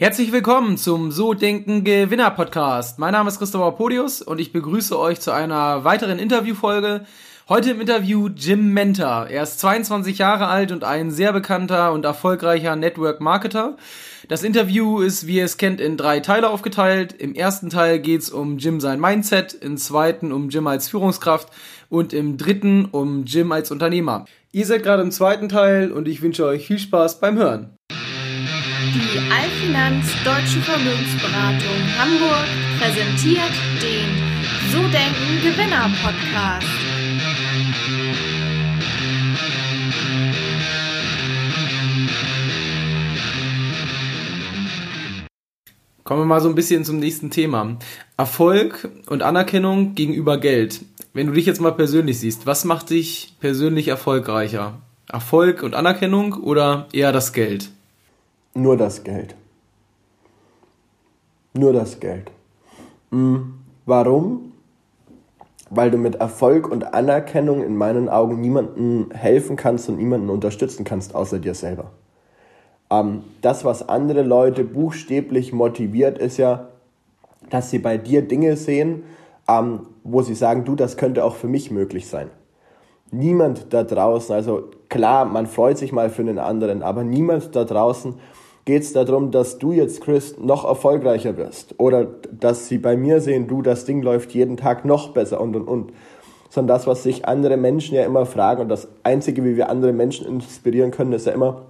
Herzlich willkommen zum So Denken Gewinner Podcast. Mein Name ist Christopher Podius und ich begrüße euch zu einer weiteren Interviewfolge. Heute im Interview Jim Mentor. Er ist 22 Jahre alt und ein sehr bekannter und erfolgreicher Network Marketer. Das Interview ist, wie ihr es kennt, in drei Teile aufgeteilt. Im ersten Teil geht's um Jim sein Mindset, im zweiten um Jim als Führungskraft und im dritten um Jim als Unternehmer. Ihr seid gerade im zweiten Teil und ich wünsche euch viel Spaß beim Hören. Die Allfinanz Deutsche Vermögensberatung Hamburg präsentiert den So Denken Gewinner Podcast. Kommen wir mal so ein bisschen zum nächsten Thema. Erfolg und Anerkennung gegenüber Geld. Wenn du dich jetzt mal persönlich siehst, was macht dich persönlich erfolgreicher? Erfolg und Anerkennung oder eher das Geld? Nur das Geld. Nur das Geld. Mhm. Warum? Weil du mit Erfolg und Anerkennung in meinen Augen niemandem helfen kannst und niemanden unterstützen kannst, außer dir selber. Ähm, das, was andere Leute buchstäblich motiviert, ist ja, dass sie bei dir Dinge sehen, ähm, wo sie sagen, du, das könnte auch für mich möglich sein. Niemand da draußen, also klar, man freut sich mal für den anderen, aber niemand da draußen geht es darum, dass du jetzt, Chris, noch erfolgreicher wirst. Oder dass sie bei mir sehen, du, das Ding läuft jeden Tag noch besser und und und. Sondern das, was sich andere Menschen ja immer fragen und das Einzige, wie wir andere Menschen inspirieren können, ist ja immer,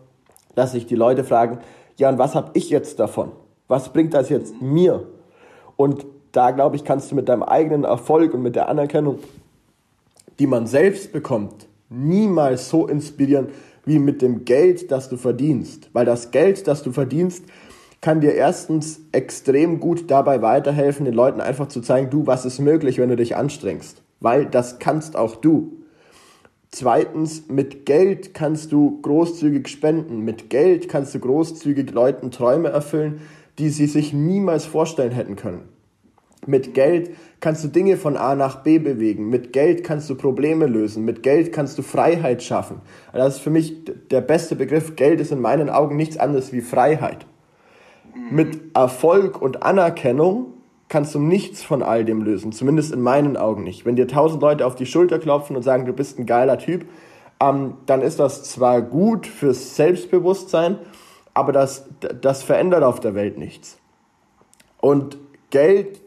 dass sich die Leute fragen, ja, und was habe ich jetzt davon? Was bringt das jetzt mir? Und da, glaube ich, kannst du mit deinem eigenen Erfolg und mit der Anerkennung, die man selbst bekommt, niemals so inspirieren, wie mit dem Geld, das du verdienst. Weil das Geld, das du verdienst, kann dir erstens extrem gut dabei weiterhelfen, den Leuten einfach zu zeigen, du, was ist möglich, wenn du dich anstrengst. Weil das kannst auch du. Zweitens, mit Geld kannst du großzügig spenden. Mit Geld kannst du großzügig Leuten Träume erfüllen, die sie sich niemals vorstellen hätten können. Mit Geld kannst du Dinge von A nach B bewegen. Mit Geld kannst du Probleme lösen. Mit Geld kannst du Freiheit schaffen. Das ist für mich der beste Begriff. Geld ist in meinen Augen nichts anderes wie Freiheit. Mit Erfolg und Anerkennung kannst du nichts von all dem lösen. Zumindest in meinen Augen nicht. Wenn dir tausend Leute auf die Schulter klopfen und sagen, du bist ein geiler Typ, ähm, dann ist das zwar gut fürs Selbstbewusstsein, aber das, das verändert auf der Welt nichts. Und Geld,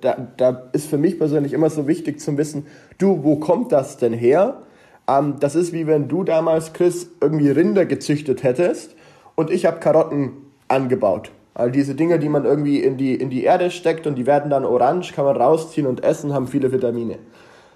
da, da, ist für mich persönlich immer so wichtig zu wissen, du, wo kommt das denn her? Ähm, das ist wie wenn du damals, Chris, irgendwie Rinder gezüchtet hättest und ich habe Karotten angebaut. Also diese Dinge, die man irgendwie in die, in die Erde steckt und die werden dann orange, kann man rausziehen und essen, haben viele Vitamine.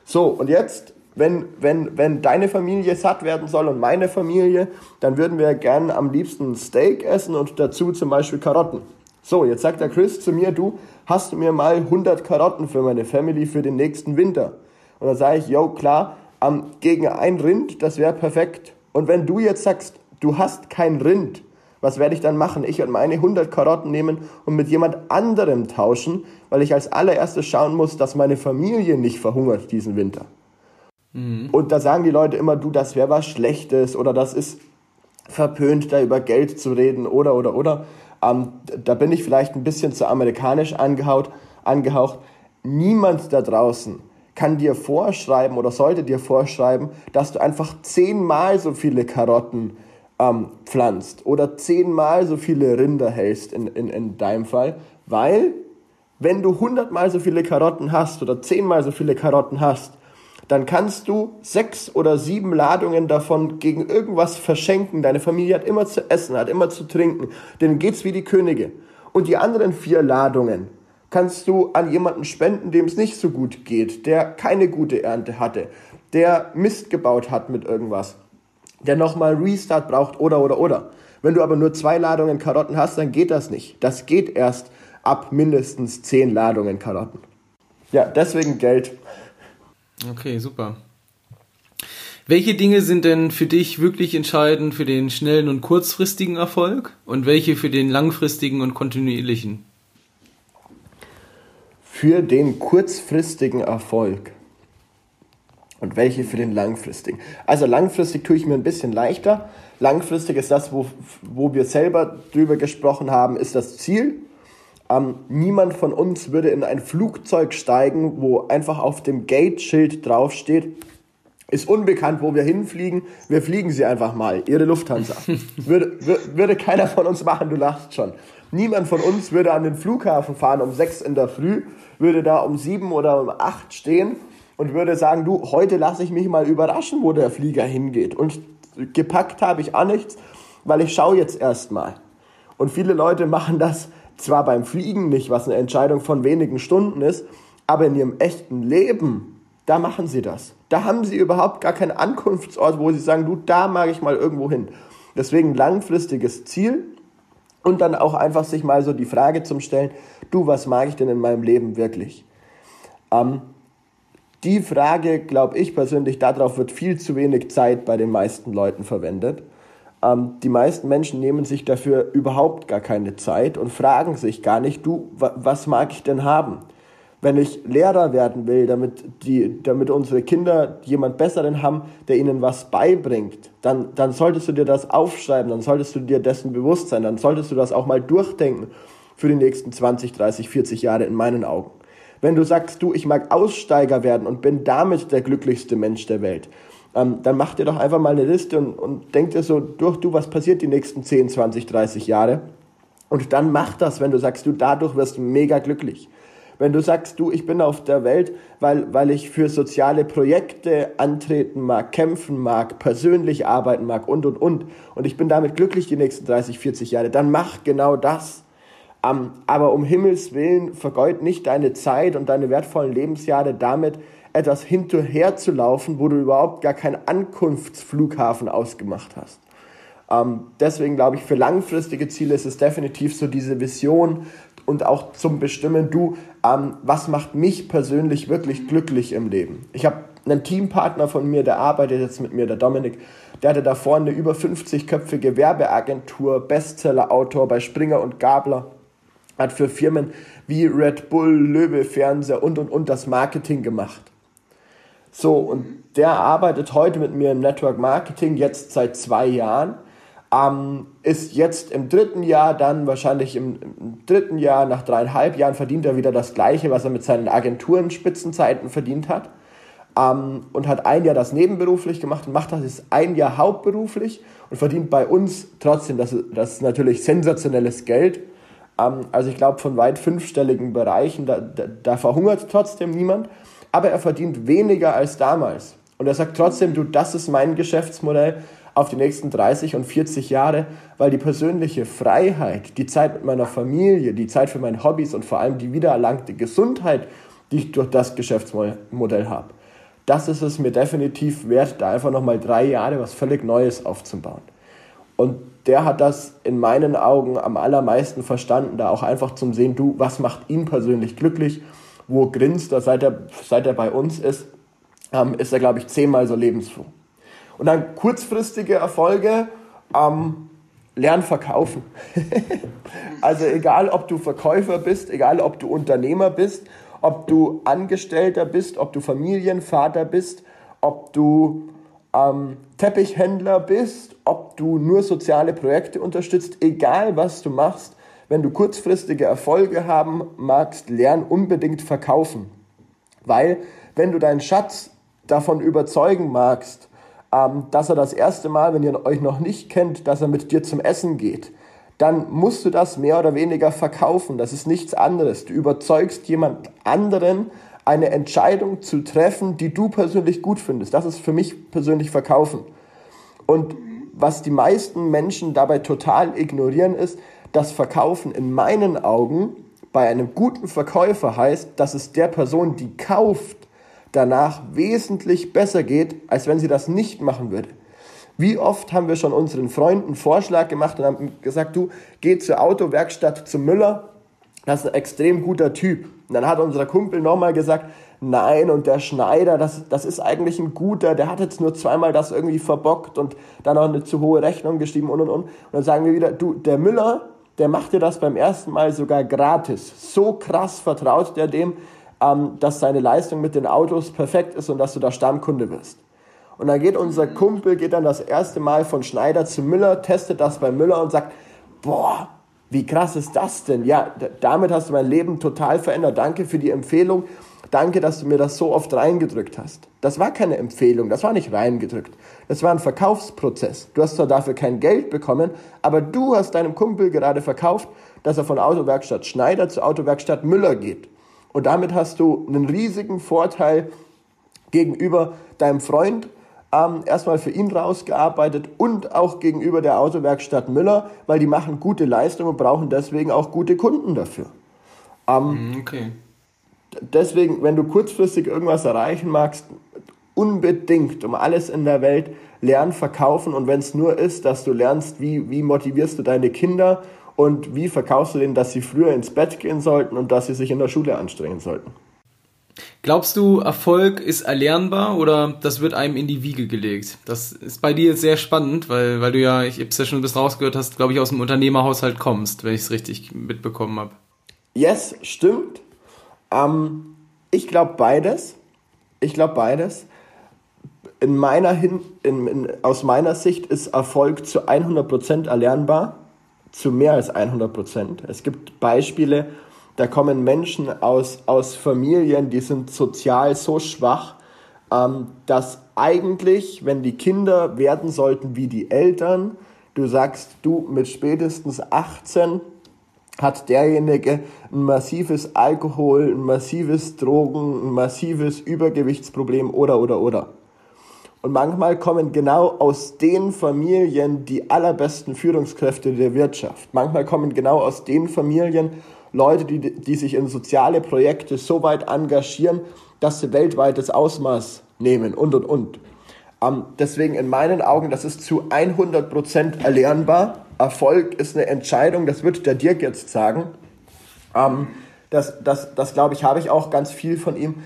So, und jetzt, wenn, wenn, wenn deine Familie satt werden soll und meine Familie, dann würden wir gern am liebsten Steak essen und dazu zum Beispiel Karotten. So, jetzt sagt der Chris zu mir, du, hast du mir mal 100 Karotten für meine Family für den nächsten Winter? Und dann sage ich, yo, klar, um, gegen ein Rind, das wäre perfekt. Und wenn du jetzt sagst, du hast kein Rind, was werde ich dann machen? Ich werde meine 100 Karotten nehmen und mit jemand anderem tauschen, weil ich als allererstes schauen muss, dass meine Familie nicht verhungert diesen Winter. Mhm. Und da sagen die Leute immer, du, das wäre was Schlechtes oder das ist verpönt, da über Geld zu reden oder, oder, oder. Ähm, da bin ich vielleicht ein bisschen zu amerikanisch angehaut, angehaucht. Niemand da draußen kann dir vorschreiben oder sollte dir vorschreiben, dass du einfach zehnmal so viele Karotten ähm, pflanzt oder zehnmal so viele Rinder hältst in, in, in deinem Fall, weil wenn du hundertmal so viele Karotten hast oder zehnmal so viele Karotten hast, dann kannst du sechs oder sieben Ladungen davon gegen irgendwas verschenken. Deine Familie hat immer zu essen, hat immer zu trinken. Denen geht's wie die Könige. Und die anderen vier Ladungen kannst du an jemanden spenden, dem es nicht so gut geht, der keine gute Ernte hatte, der Mist gebaut hat mit irgendwas, der nochmal Restart braucht oder oder oder. Wenn du aber nur zwei Ladungen Karotten hast, dann geht das nicht. Das geht erst ab mindestens zehn Ladungen Karotten. Ja, deswegen Geld. Okay, super. Welche Dinge sind denn für dich wirklich entscheidend für den schnellen und kurzfristigen Erfolg und welche für den langfristigen und kontinuierlichen? Für den kurzfristigen Erfolg und welche für den langfristigen. Also langfristig tue ich mir ein bisschen leichter. Langfristig ist das, wo, wo wir selber drüber gesprochen haben, ist das Ziel. Ähm, niemand von uns würde in ein Flugzeug steigen, wo einfach auf dem Gate-Schild draufsteht, ist unbekannt, wo wir hinfliegen. Wir fliegen sie einfach mal. Ihre Lufthansa. würde, würde keiner von uns machen, du lachst schon. Niemand von uns würde an den Flughafen fahren um sechs in der Früh, würde da um sieben oder um acht stehen und würde sagen, du, heute lasse ich mich mal überraschen, wo der Flieger hingeht. Und gepackt habe ich auch nichts, weil ich schaue jetzt erstmal. Und viele Leute machen das zwar beim Fliegen nicht, was eine Entscheidung von wenigen Stunden ist, aber in ihrem echten Leben, da machen sie das. Da haben sie überhaupt gar keinen Ankunftsort, wo sie sagen, du, da mag ich mal irgendwo hin. Deswegen langfristiges Ziel und dann auch einfach sich mal so die Frage zum Stellen, du, was mag ich denn in meinem Leben wirklich? Ähm, die Frage, glaube ich persönlich, darauf wird viel zu wenig Zeit bei den meisten Leuten verwendet. Ähm, die meisten Menschen nehmen sich dafür überhaupt gar keine Zeit und fragen sich gar nicht, du, was mag ich denn haben? Wenn ich Lehrer werden will, damit, die, damit unsere Kinder jemand Besseren haben, der ihnen was beibringt, dann, dann solltest du dir das aufschreiben, dann solltest du dir dessen bewusst sein, dann solltest du das auch mal durchdenken für die nächsten 20, 30, 40 Jahre in meinen Augen. Wenn du sagst, du, ich mag Aussteiger werden und bin damit der glücklichste Mensch der Welt, ähm, dann mach dir doch einfach mal eine Liste und, und denk dir so durch, du, was passiert die nächsten 10, 20, 30 Jahre? Und dann mach das, wenn du sagst, du, dadurch wirst mega glücklich. Wenn du sagst, du, ich bin auf der Welt, weil, weil ich für soziale Projekte antreten mag, kämpfen mag, persönlich arbeiten mag und, und, und, und ich bin damit glücklich die nächsten 30, 40 Jahre, dann mach genau das. Um, aber um Himmels Willen vergeud nicht deine Zeit und deine wertvollen Lebensjahre damit, etwas hinterher zu laufen, wo du überhaupt gar keinen Ankunftsflughafen ausgemacht hast. Um, deswegen glaube ich, für langfristige Ziele ist es definitiv so diese Vision und auch zum Bestimmen, du, um, was macht mich persönlich wirklich glücklich im Leben? Ich habe einen Teampartner von mir, der arbeitet jetzt mit mir, der Dominik, der hatte davor eine über 50-köpfige Werbeagentur, Bestseller-Autor bei Springer und Gabler hat für Firmen wie Red Bull, Löwe Fernseher und und und das Marketing gemacht. So, und der arbeitet heute mit mir im Network Marketing jetzt seit zwei Jahren. Ähm, ist jetzt im dritten Jahr, dann wahrscheinlich im, im, dritten Jahr, nach dreieinhalb Jahren, verdient er wieder das Gleiche, was er mit seinen Agenturen Spitzenzeiten verdient hat. Ähm, und hat ein Jahr das nebenberuflich gemacht und macht das jetzt ein Jahr hauptberuflich und verdient bei uns trotzdem, das, das ist natürlich sensationelles Geld, ähm, also ich glaube, von weit fünfstelligen Bereichen, da, da, da verhungert trotzdem niemand, aber er verdient weniger als damals. Und er sagt trotzdem, du, das ist mein Geschäftsmodell auf die nächsten 30 und 40 Jahre, weil die persönliche Freiheit, die Zeit mit meiner Familie, die Zeit für meine Hobbys und vor allem die wiedererlangte Gesundheit, die ich durch das Geschäftsmodell habe, das ist es mir definitiv wert, da einfach nochmal drei Jahre was völlig Neues aufzubauen. Und der hat das in meinen Augen am allermeisten verstanden, da auch einfach zum Sehen, du, was macht ihn persönlich glücklich, wo grinst seit er, seit er bei uns ist, ähm, ist er, glaube ich, zehnmal so lebensfroh. Und dann kurzfristige Erfolge, ähm, lern verkaufen. also egal, ob du Verkäufer bist, egal, ob du Unternehmer bist, ob du Angestellter bist, ob du Familienvater bist, ob du ähm, Teppichhändler bist, ob du nur soziale Projekte unterstützt, egal was du machst, wenn du kurzfristige Erfolge haben magst, lern unbedingt verkaufen. Weil wenn du deinen Schatz davon überzeugen magst, ähm, dass er das erste Mal, wenn ihr euch noch nicht kennt, dass er mit dir zum Essen geht, dann musst du das mehr oder weniger verkaufen. Das ist nichts anderes. Du überzeugst jemand anderen, eine Entscheidung zu treffen, die du persönlich gut findest. Das ist für mich persönlich Verkaufen. Und was die meisten Menschen dabei total ignorieren, ist, dass Verkaufen in meinen Augen bei einem guten Verkäufer heißt, dass es der Person, die kauft, danach wesentlich besser geht, als wenn sie das nicht machen würde. Wie oft haben wir schon unseren Freunden Vorschlag gemacht und haben gesagt, du geh zur Autowerkstatt zum Müller, das ist ein extrem guter Typ. Und dann hat unser Kumpel nochmal gesagt, nein, und der Schneider, das, das ist eigentlich ein guter, der hat jetzt nur zweimal das irgendwie verbockt und dann auch eine zu hohe Rechnung geschrieben und und und. Und dann sagen wir wieder, du, der Müller, der macht dir das beim ersten Mal sogar gratis. So krass vertraut der dem, ähm, dass seine Leistung mit den Autos perfekt ist und dass du da Stammkunde wirst. Und dann geht unser Kumpel, geht dann das erste Mal von Schneider zu Müller, testet das bei Müller und sagt, boah, wie krass ist das denn? Ja, damit hast du mein Leben total verändert. Danke für die Empfehlung. Danke, dass du mir das so oft reingedrückt hast. Das war keine Empfehlung, das war nicht reingedrückt. Das war ein Verkaufsprozess. Du hast zwar dafür kein Geld bekommen, aber du hast deinem Kumpel gerade verkauft, dass er von Autowerkstatt Schneider zu Autowerkstatt Müller geht. Und damit hast du einen riesigen Vorteil gegenüber deinem Freund, ähm, erstmal für ihn rausgearbeitet und auch gegenüber der Autowerkstatt Müller, weil die machen gute Leistung und brauchen deswegen auch gute Kunden dafür. Ähm, okay. Deswegen, wenn du kurzfristig irgendwas erreichen magst, unbedingt um alles in der Welt lernen, verkaufen und wenn es nur ist, dass du lernst, wie, wie motivierst du deine Kinder und wie verkaufst du denen, dass sie früher ins Bett gehen sollten und dass sie sich in der Schule anstrengen sollten. Glaubst du, Erfolg ist erlernbar oder das wird einem in die Wiege gelegt? Das ist bei dir jetzt sehr spannend, weil, weil du ja, ich hab's ja schon ein bisschen rausgehört hast, glaube ich, aus dem Unternehmerhaushalt kommst, wenn ich es richtig mitbekommen habe. Yes, stimmt. Ähm, ich glaube beides. Ich glaube beides. In meiner Hin in, in, aus meiner Sicht ist Erfolg zu 100% erlernbar, zu mehr als 100%. Es gibt Beispiele, da kommen Menschen aus, aus Familien, die sind sozial so schwach, ähm, dass eigentlich, wenn die Kinder werden sollten wie die Eltern, du sagst, du mit spätestens 18 hat derjenige ein massives Alkohol, ein massives Drogen, ein massives Übergewichtsproblem oder oder oder. Und manchmal kommen genau aus den Familien die allerbesten Führungskräfte der Wirtschaft. Manchmal kommen genau aus den Familien Leute, die, die sich in soziale Projekte so weit engagieren, dass sie weltweites Ausmaß nehmen und, und, und. Ähm, deswegen in meinen Augen, das ist zu 100% erlernbar. Erfolg ist eine Entscheidung, das wird der Dirk jetzt sagen. Ähm, das, das, das glaube ich, habe ich auch ganz viel von ihm.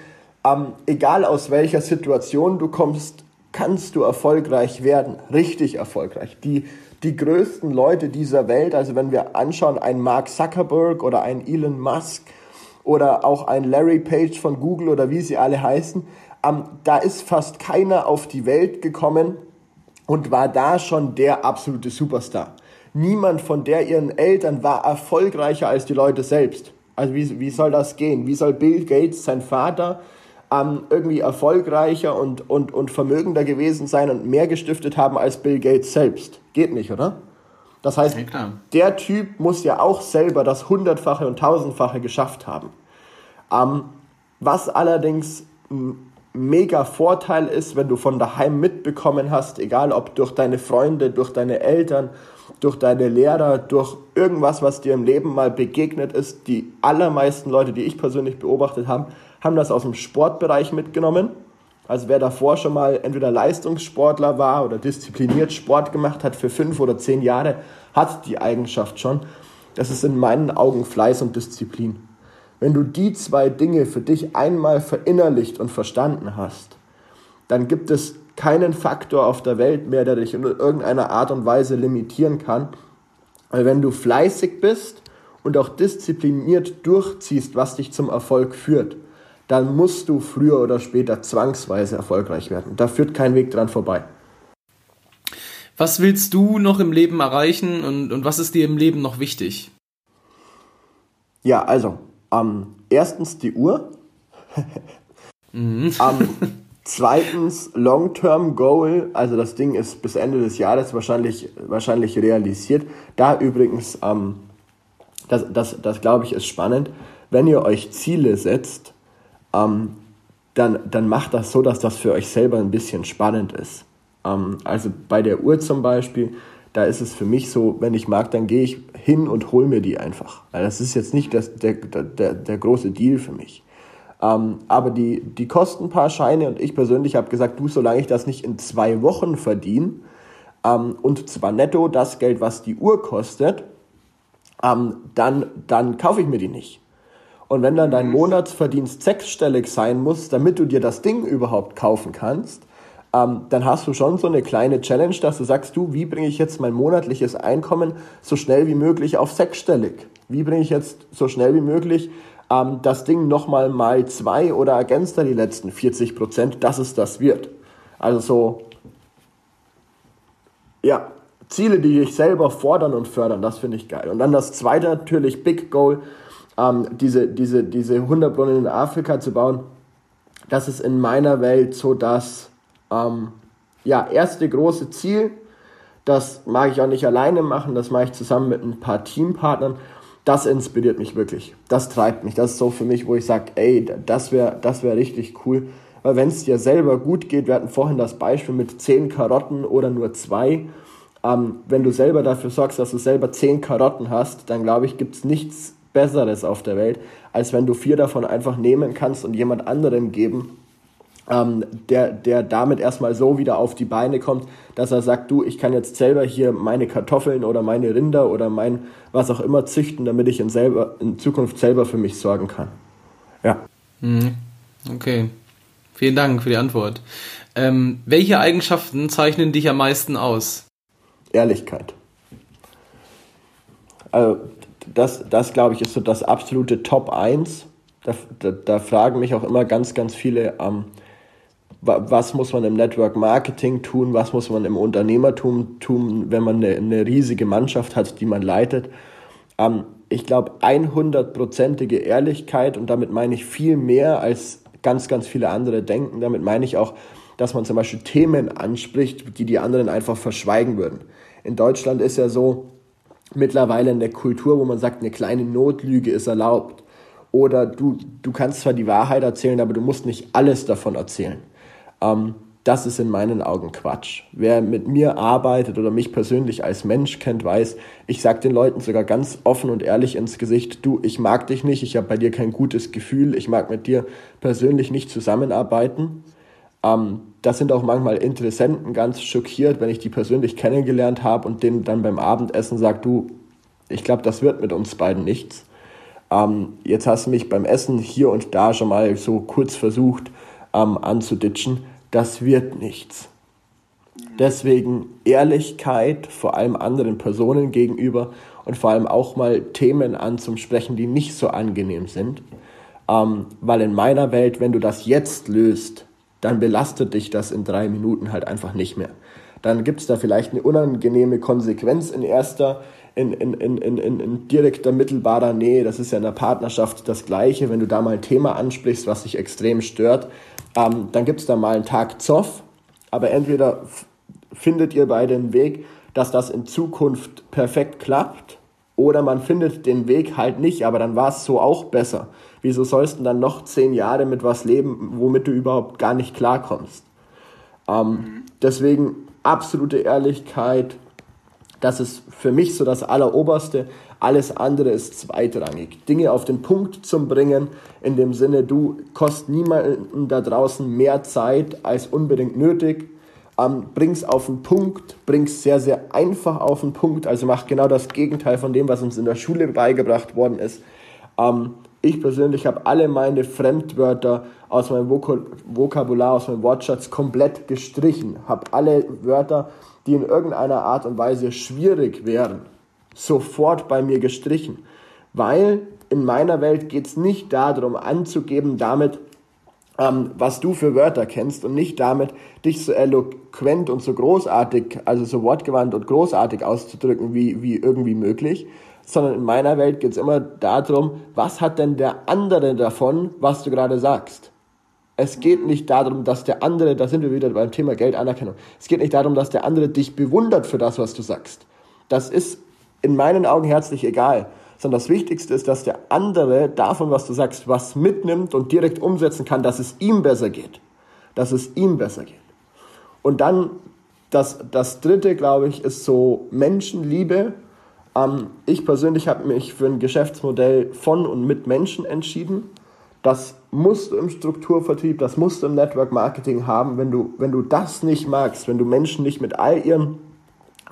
Ähm, egal aus welcher Situation du kommst, kannst du erfolgreich werden, richtig erfolgreich. Die, die größten Leute dieser Welt, also wenn wir anschauen, ein Mark Zuckerberg oder ein Elon Musk oder auch ein Larry Page von Google oder wie sie alle heißen, ähm, da ist fast keiner auf die Welt gekommen und war da schon der absolute Superstar. Niemand von der ihren Eltern war erfolgreicher als die Leute selbst. Also wie, wie soll das gehen? Wie soll Bill Gates, sein Vater, ähm, irgendwie erfolgreicher und, und, und vermögender gewesen sein und mehr gestiftet haben als Bill Gates selbst. Geht nicht, oder? Das heißt, ja, der Typ muss ja auch selber das hundertfache und tausendfache geschafft haben. Ähm, was allerdings mega Vorteil ist, wenn du von daheim mitbekommen hast, egal ob durch deine Freunde, durch deine Eltern, durch deine Lehrer, durch irgendwas, was dir im Leben mal begegnet ist, die allermeisten Leute, die ich persönlich beobachtet habe, haben das aus dem Sportbereich mitgenommen. Also wer davor schon mal entweder Leistungssportler war oder diszipliniert Sport gemacht hat für fünf oder zehn Jahre, hat die Eigenschaft schon. Das ist in meinen Augen Fleiß und Disziplin. Wenn du die zwei Dinge für dich einmal verinnerlicht und verstanden hast, dann gibt es keinen Faktor auf der Welt mehr, der dich in irgendeiner Art und Weise limitieren kann. Weil wenn du fleißig bist und auch diszipliniert durchziehst, was dich zum Erfolg führt, dann musst du früher oder später zwangsweise erfolgreich werden. Da führt kein Weg dran vorbei. Was willst du noch im Leben erreichen und, und was ist dir im Leben noch wichtig? Ja, also, ähm, erstens die Uhr. mhm. ähm, zweitens Long-Term Goal, also das Ding ist bis Ende des Jahres wahrscheinlich, wahrscheinlich realisiert. Da übrigens, ähm, das, das, das glaube ich ist spannend, wenn ihr euch Ziele setzt, ähm, dann, dann macht das so, dass das für euch selber ein bisschen spannend ist. Ähm, also bei der Uhr zum Beispiel, da ist es für mich so, wenn ich mag, dann gehe ich hin und hole mir die einfach. Das ist jetzt nicht das, der, der, der große Deal für mich. Ähm, aber die, die kosten ein paar Scheine und ich persönlich habe gesagt, du, solange ich das nicht in zwei Wochen verdiene, ähm, und zwar netto das Geld, was die Uhr kostet, ähm, dann, dann kaufe ich mir die nicht. Und wenn dann dein mhm. Monatsverdienst sechsstellig sein muss, damit du dir das Ding überhaupt kaufen kannst, ähm, dann hast du schon so eine kleine Challenge, dass du sagst, du, wie bringe ich jetzt mein monatliches Einkommen so schnell wie möglich auf sechsstellig? Wie bringe ich jetzt so schnell wie möglich ähm, das Ding nochmal mal zwei oder ergänzt da die letzten 40 Prozent, dass es das wird? Also so Ja, Ziele, die dich selber fordern und fördern, das finde ich geil. Und dann das zweite natürlich, Big Goal, ähm, diese, diese, diese 100 Brunnen in Afrika zu bauen. Das ist in meiner Welt so das ähm, ja, erste große Ziel. Das mag ich auch nicht alleine machen, das mache ich zusammen mit ein paar Teampartnern. Das inspiriert mich wirklich. Das treibt mich. Das ist so für mich, wo ich sage, ey, das wäre das wär richtig cool. Weil wenn es dir selber gut geht, wir hatten vorhin das Beispiel mit 10 Karotten oder nur zwei ähm, wenn du selber dafür sorgst, dass du selber zehn Karotten hast, dann glaube ich, gibt es nichts Besseres auf der Welt, als wenn du vier davon einfach nehmen kannst und jemand anderem geben, ähm, der, der damit erstmal so wieder auf die Beine kommt, dass er sagt, du, ich kann jetzt selber hier meine Kartoffeln oder meine Rinder oder mein was auch immer züchten, damit ich in, selber, in Zukunft selber für mich sorgen kann. Ja. Mhm. Okay. Vielen Dank für die Antwort. Ähm, welche Eigenschaften zeichnen dich am meisten aus? Ehrlichkeit. Also das, das glaube ich, ist so das absolute Top 1. Da, da, da fragen mich auch immer ganz, ganz viele, ähm, was muss man im Network Marketing tun, was muss man im Unternehmertum tun, wenn man eine, eine riesige Mannschaft hat, die man leitet. Ähm, ich glaube, 100%ige Ehrlichkeit und damit meine ich viel mehr als ganz, ganz viele andere denken. Damit meine ich auch, dass man zum Beispiel Themen anspricht, die die anderen einfach verschweigen würden. In Deutschland ist ja so mittlerweile eine Kultur, wo man sagt, eine kleine Notlüge ist erlaubt. Oder du, du kannst zwar die Wahrheit erzählen, aber du musst nicht alles davon erzählen. Ähm, das ist in meinen Augen Quatsch. Wer mit mir arbeitet oder mich persönlich als Mensch kennt, weiß, ich sage den Leuten sogar ganz offen und ehrlich ins Gesicht, du, ich mag dich nicht, ich habe bei dir kein gutes Gefühl, ich mag mit dir persönlich nicht zusammenarbeiten. Ähm, das sind auch manchmal Interessenten ganz schockiert, wenn ich die persönlich kennengelernt habe und denen dann beim Abendessen sagt, du, ich glaube, das wird mit uns beiden nichts. Ähm, jetzt hast du mich beim Essen hier und da schon mal so kurz versucht ähm, anzuditschen. Das wird nichts. Deswegen Ehrlichkeit, vor allem anderen Personen gegenüber und vor allem auch mal Themen anzusprechen, die nicht so angenehm sind. Ähm, weil in meiner Welt, wenn du das jetzt löst, dann belastet dich das in drei Minuten halt einfach nicht mehr. Dann gibt es da vielleicht eine unangenehme Konsequenz in erster, in, in, in, in, in direkter, mittelbarer Nähe. Das ist ja in der Partnerschaft das Gleiche. Wenn du da mal ein Thema ansprichst, was dich extrem stört, ähm, dann gibt es da mal einen Tag Zoff. Aber entweder findet ihr beide einen Weg, dass das in Zukunft perfekt klappt, oder man findet den Weg halt nicht, aber dann war es so auch besser. Wieso sollst du dann noch zehn Jahre mit was leben, womit du überhaupt gar nicht klarkommst? Ähm, mhm. Deswegen absolute Ehrlichkeit, das ist für mich so das Alleroberste. Alles andere ist zweitrangig. Dinge auf den Punkt zu bringen, in dem Sinne, du kostet niemanden da draußen mehr Zeit als unbedingt nötig. Ähm, bring's auf den Punkt, bring's sehr, sehr einfach auf den Punkt. Also mach genau das Gegenteil von dem, was uns in der Schule beigebracht worden ist. Ähm, ich persönlich habe alle meine Fremdwörter aus meinem Vokabular, aus meinem Wortschatz komplett gestrichen. Habe alle Wörter, die in irgendeiner Art und Weise schwierig wären, sofort bei mir gestrichen. Weil in meiner Welt geht es nicht darum, anzugeben damit, ähm, was du für Wörter kennst und nicht damit, dich so eloquent und so großartig, also so wortgewandt und großartig auszudrücken wie, wie irgendwie möglich, sondern in meiner Welt geht es immer darum, was hat denn der andere davon, was du gerade sagst. Es geht nicht darum, dass der andere, da sind wir wieder beim Thema Geld, Anerkennung, es geht nicht darum, dass der andere dich bewundert für das, was du sagst. Das ist in meinen Augen herzlich egal, sondern das Wichtigste ist, dass der andere davon, was du sagst, was mitnimmt und direkt umsetzen kann, dass es ihm besser geht. Dass es ihm besser geht. Und dann das, das dritte, glaube ich, ist so Menschenliebe ähm, ich persönlich habe mich für ein Geschäftsmodell von und mit Menschen entschieden. Das musst du im Strukturvertrieb, das musst du im Network Marketing haben. Wenn du, wenn du das nicht magst, wenn du Menschen nicht mit all ihren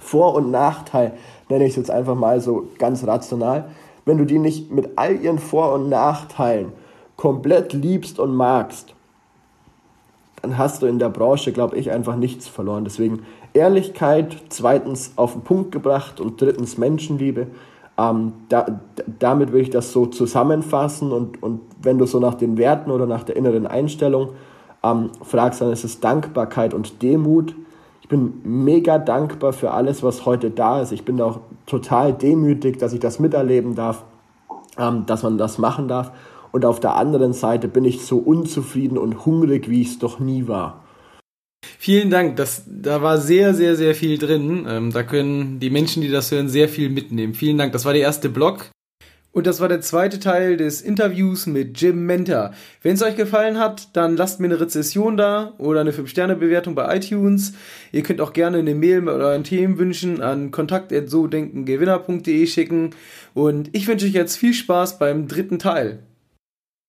Vor- und Nachteilen, nenne ich es jetzt einfach mal so ganz rational, wenn du die nicht mit all ihren Vor- und Nachteilen komplett liebst und magst, dann hast du in der Branche, glaube ich, einfach nichts verloren. Deswegen Ehrlichkeit, zweitens auf den Punkt gebracht und drittens Menschenliebe. Ähm, da, damit würde ich das so zusammenfassen und, und wenn du so nach den Werten oder nach der inneren Einstellung ähm, fragst, dann ist es Dankbarkeit und Demut. Ich bin mega dankbar für alles, was heute da ist. Ich bin auch total demütig, dass ich das miterleben darf, ähm, dass man das machen darf. Und auf der anderen Seite bin ich so unzufrieden und hungrig, wie ich es doch nie war. Vielen Dank. Das, da war sehr, sehr, sehr viel drin. Ähm, da können die Menschen, die das hören, sehr viel mitnehmen. Vielen Dank. Das war der erste Blog. Und das war der zweite Teil des Interviews mit Jim Mentor. Wenn es euch gefallen hat, dann lasst mir eine Rezession da oder eine 5-Sterne-Bewertung bei iTunes. Ihr könnt auch gerne eine Mail mit euren Themenwünschen an kontakt.sodenkengewinner.de schicken. Und ich wünsche euch jetzt viel Spaß beim dritten Teil.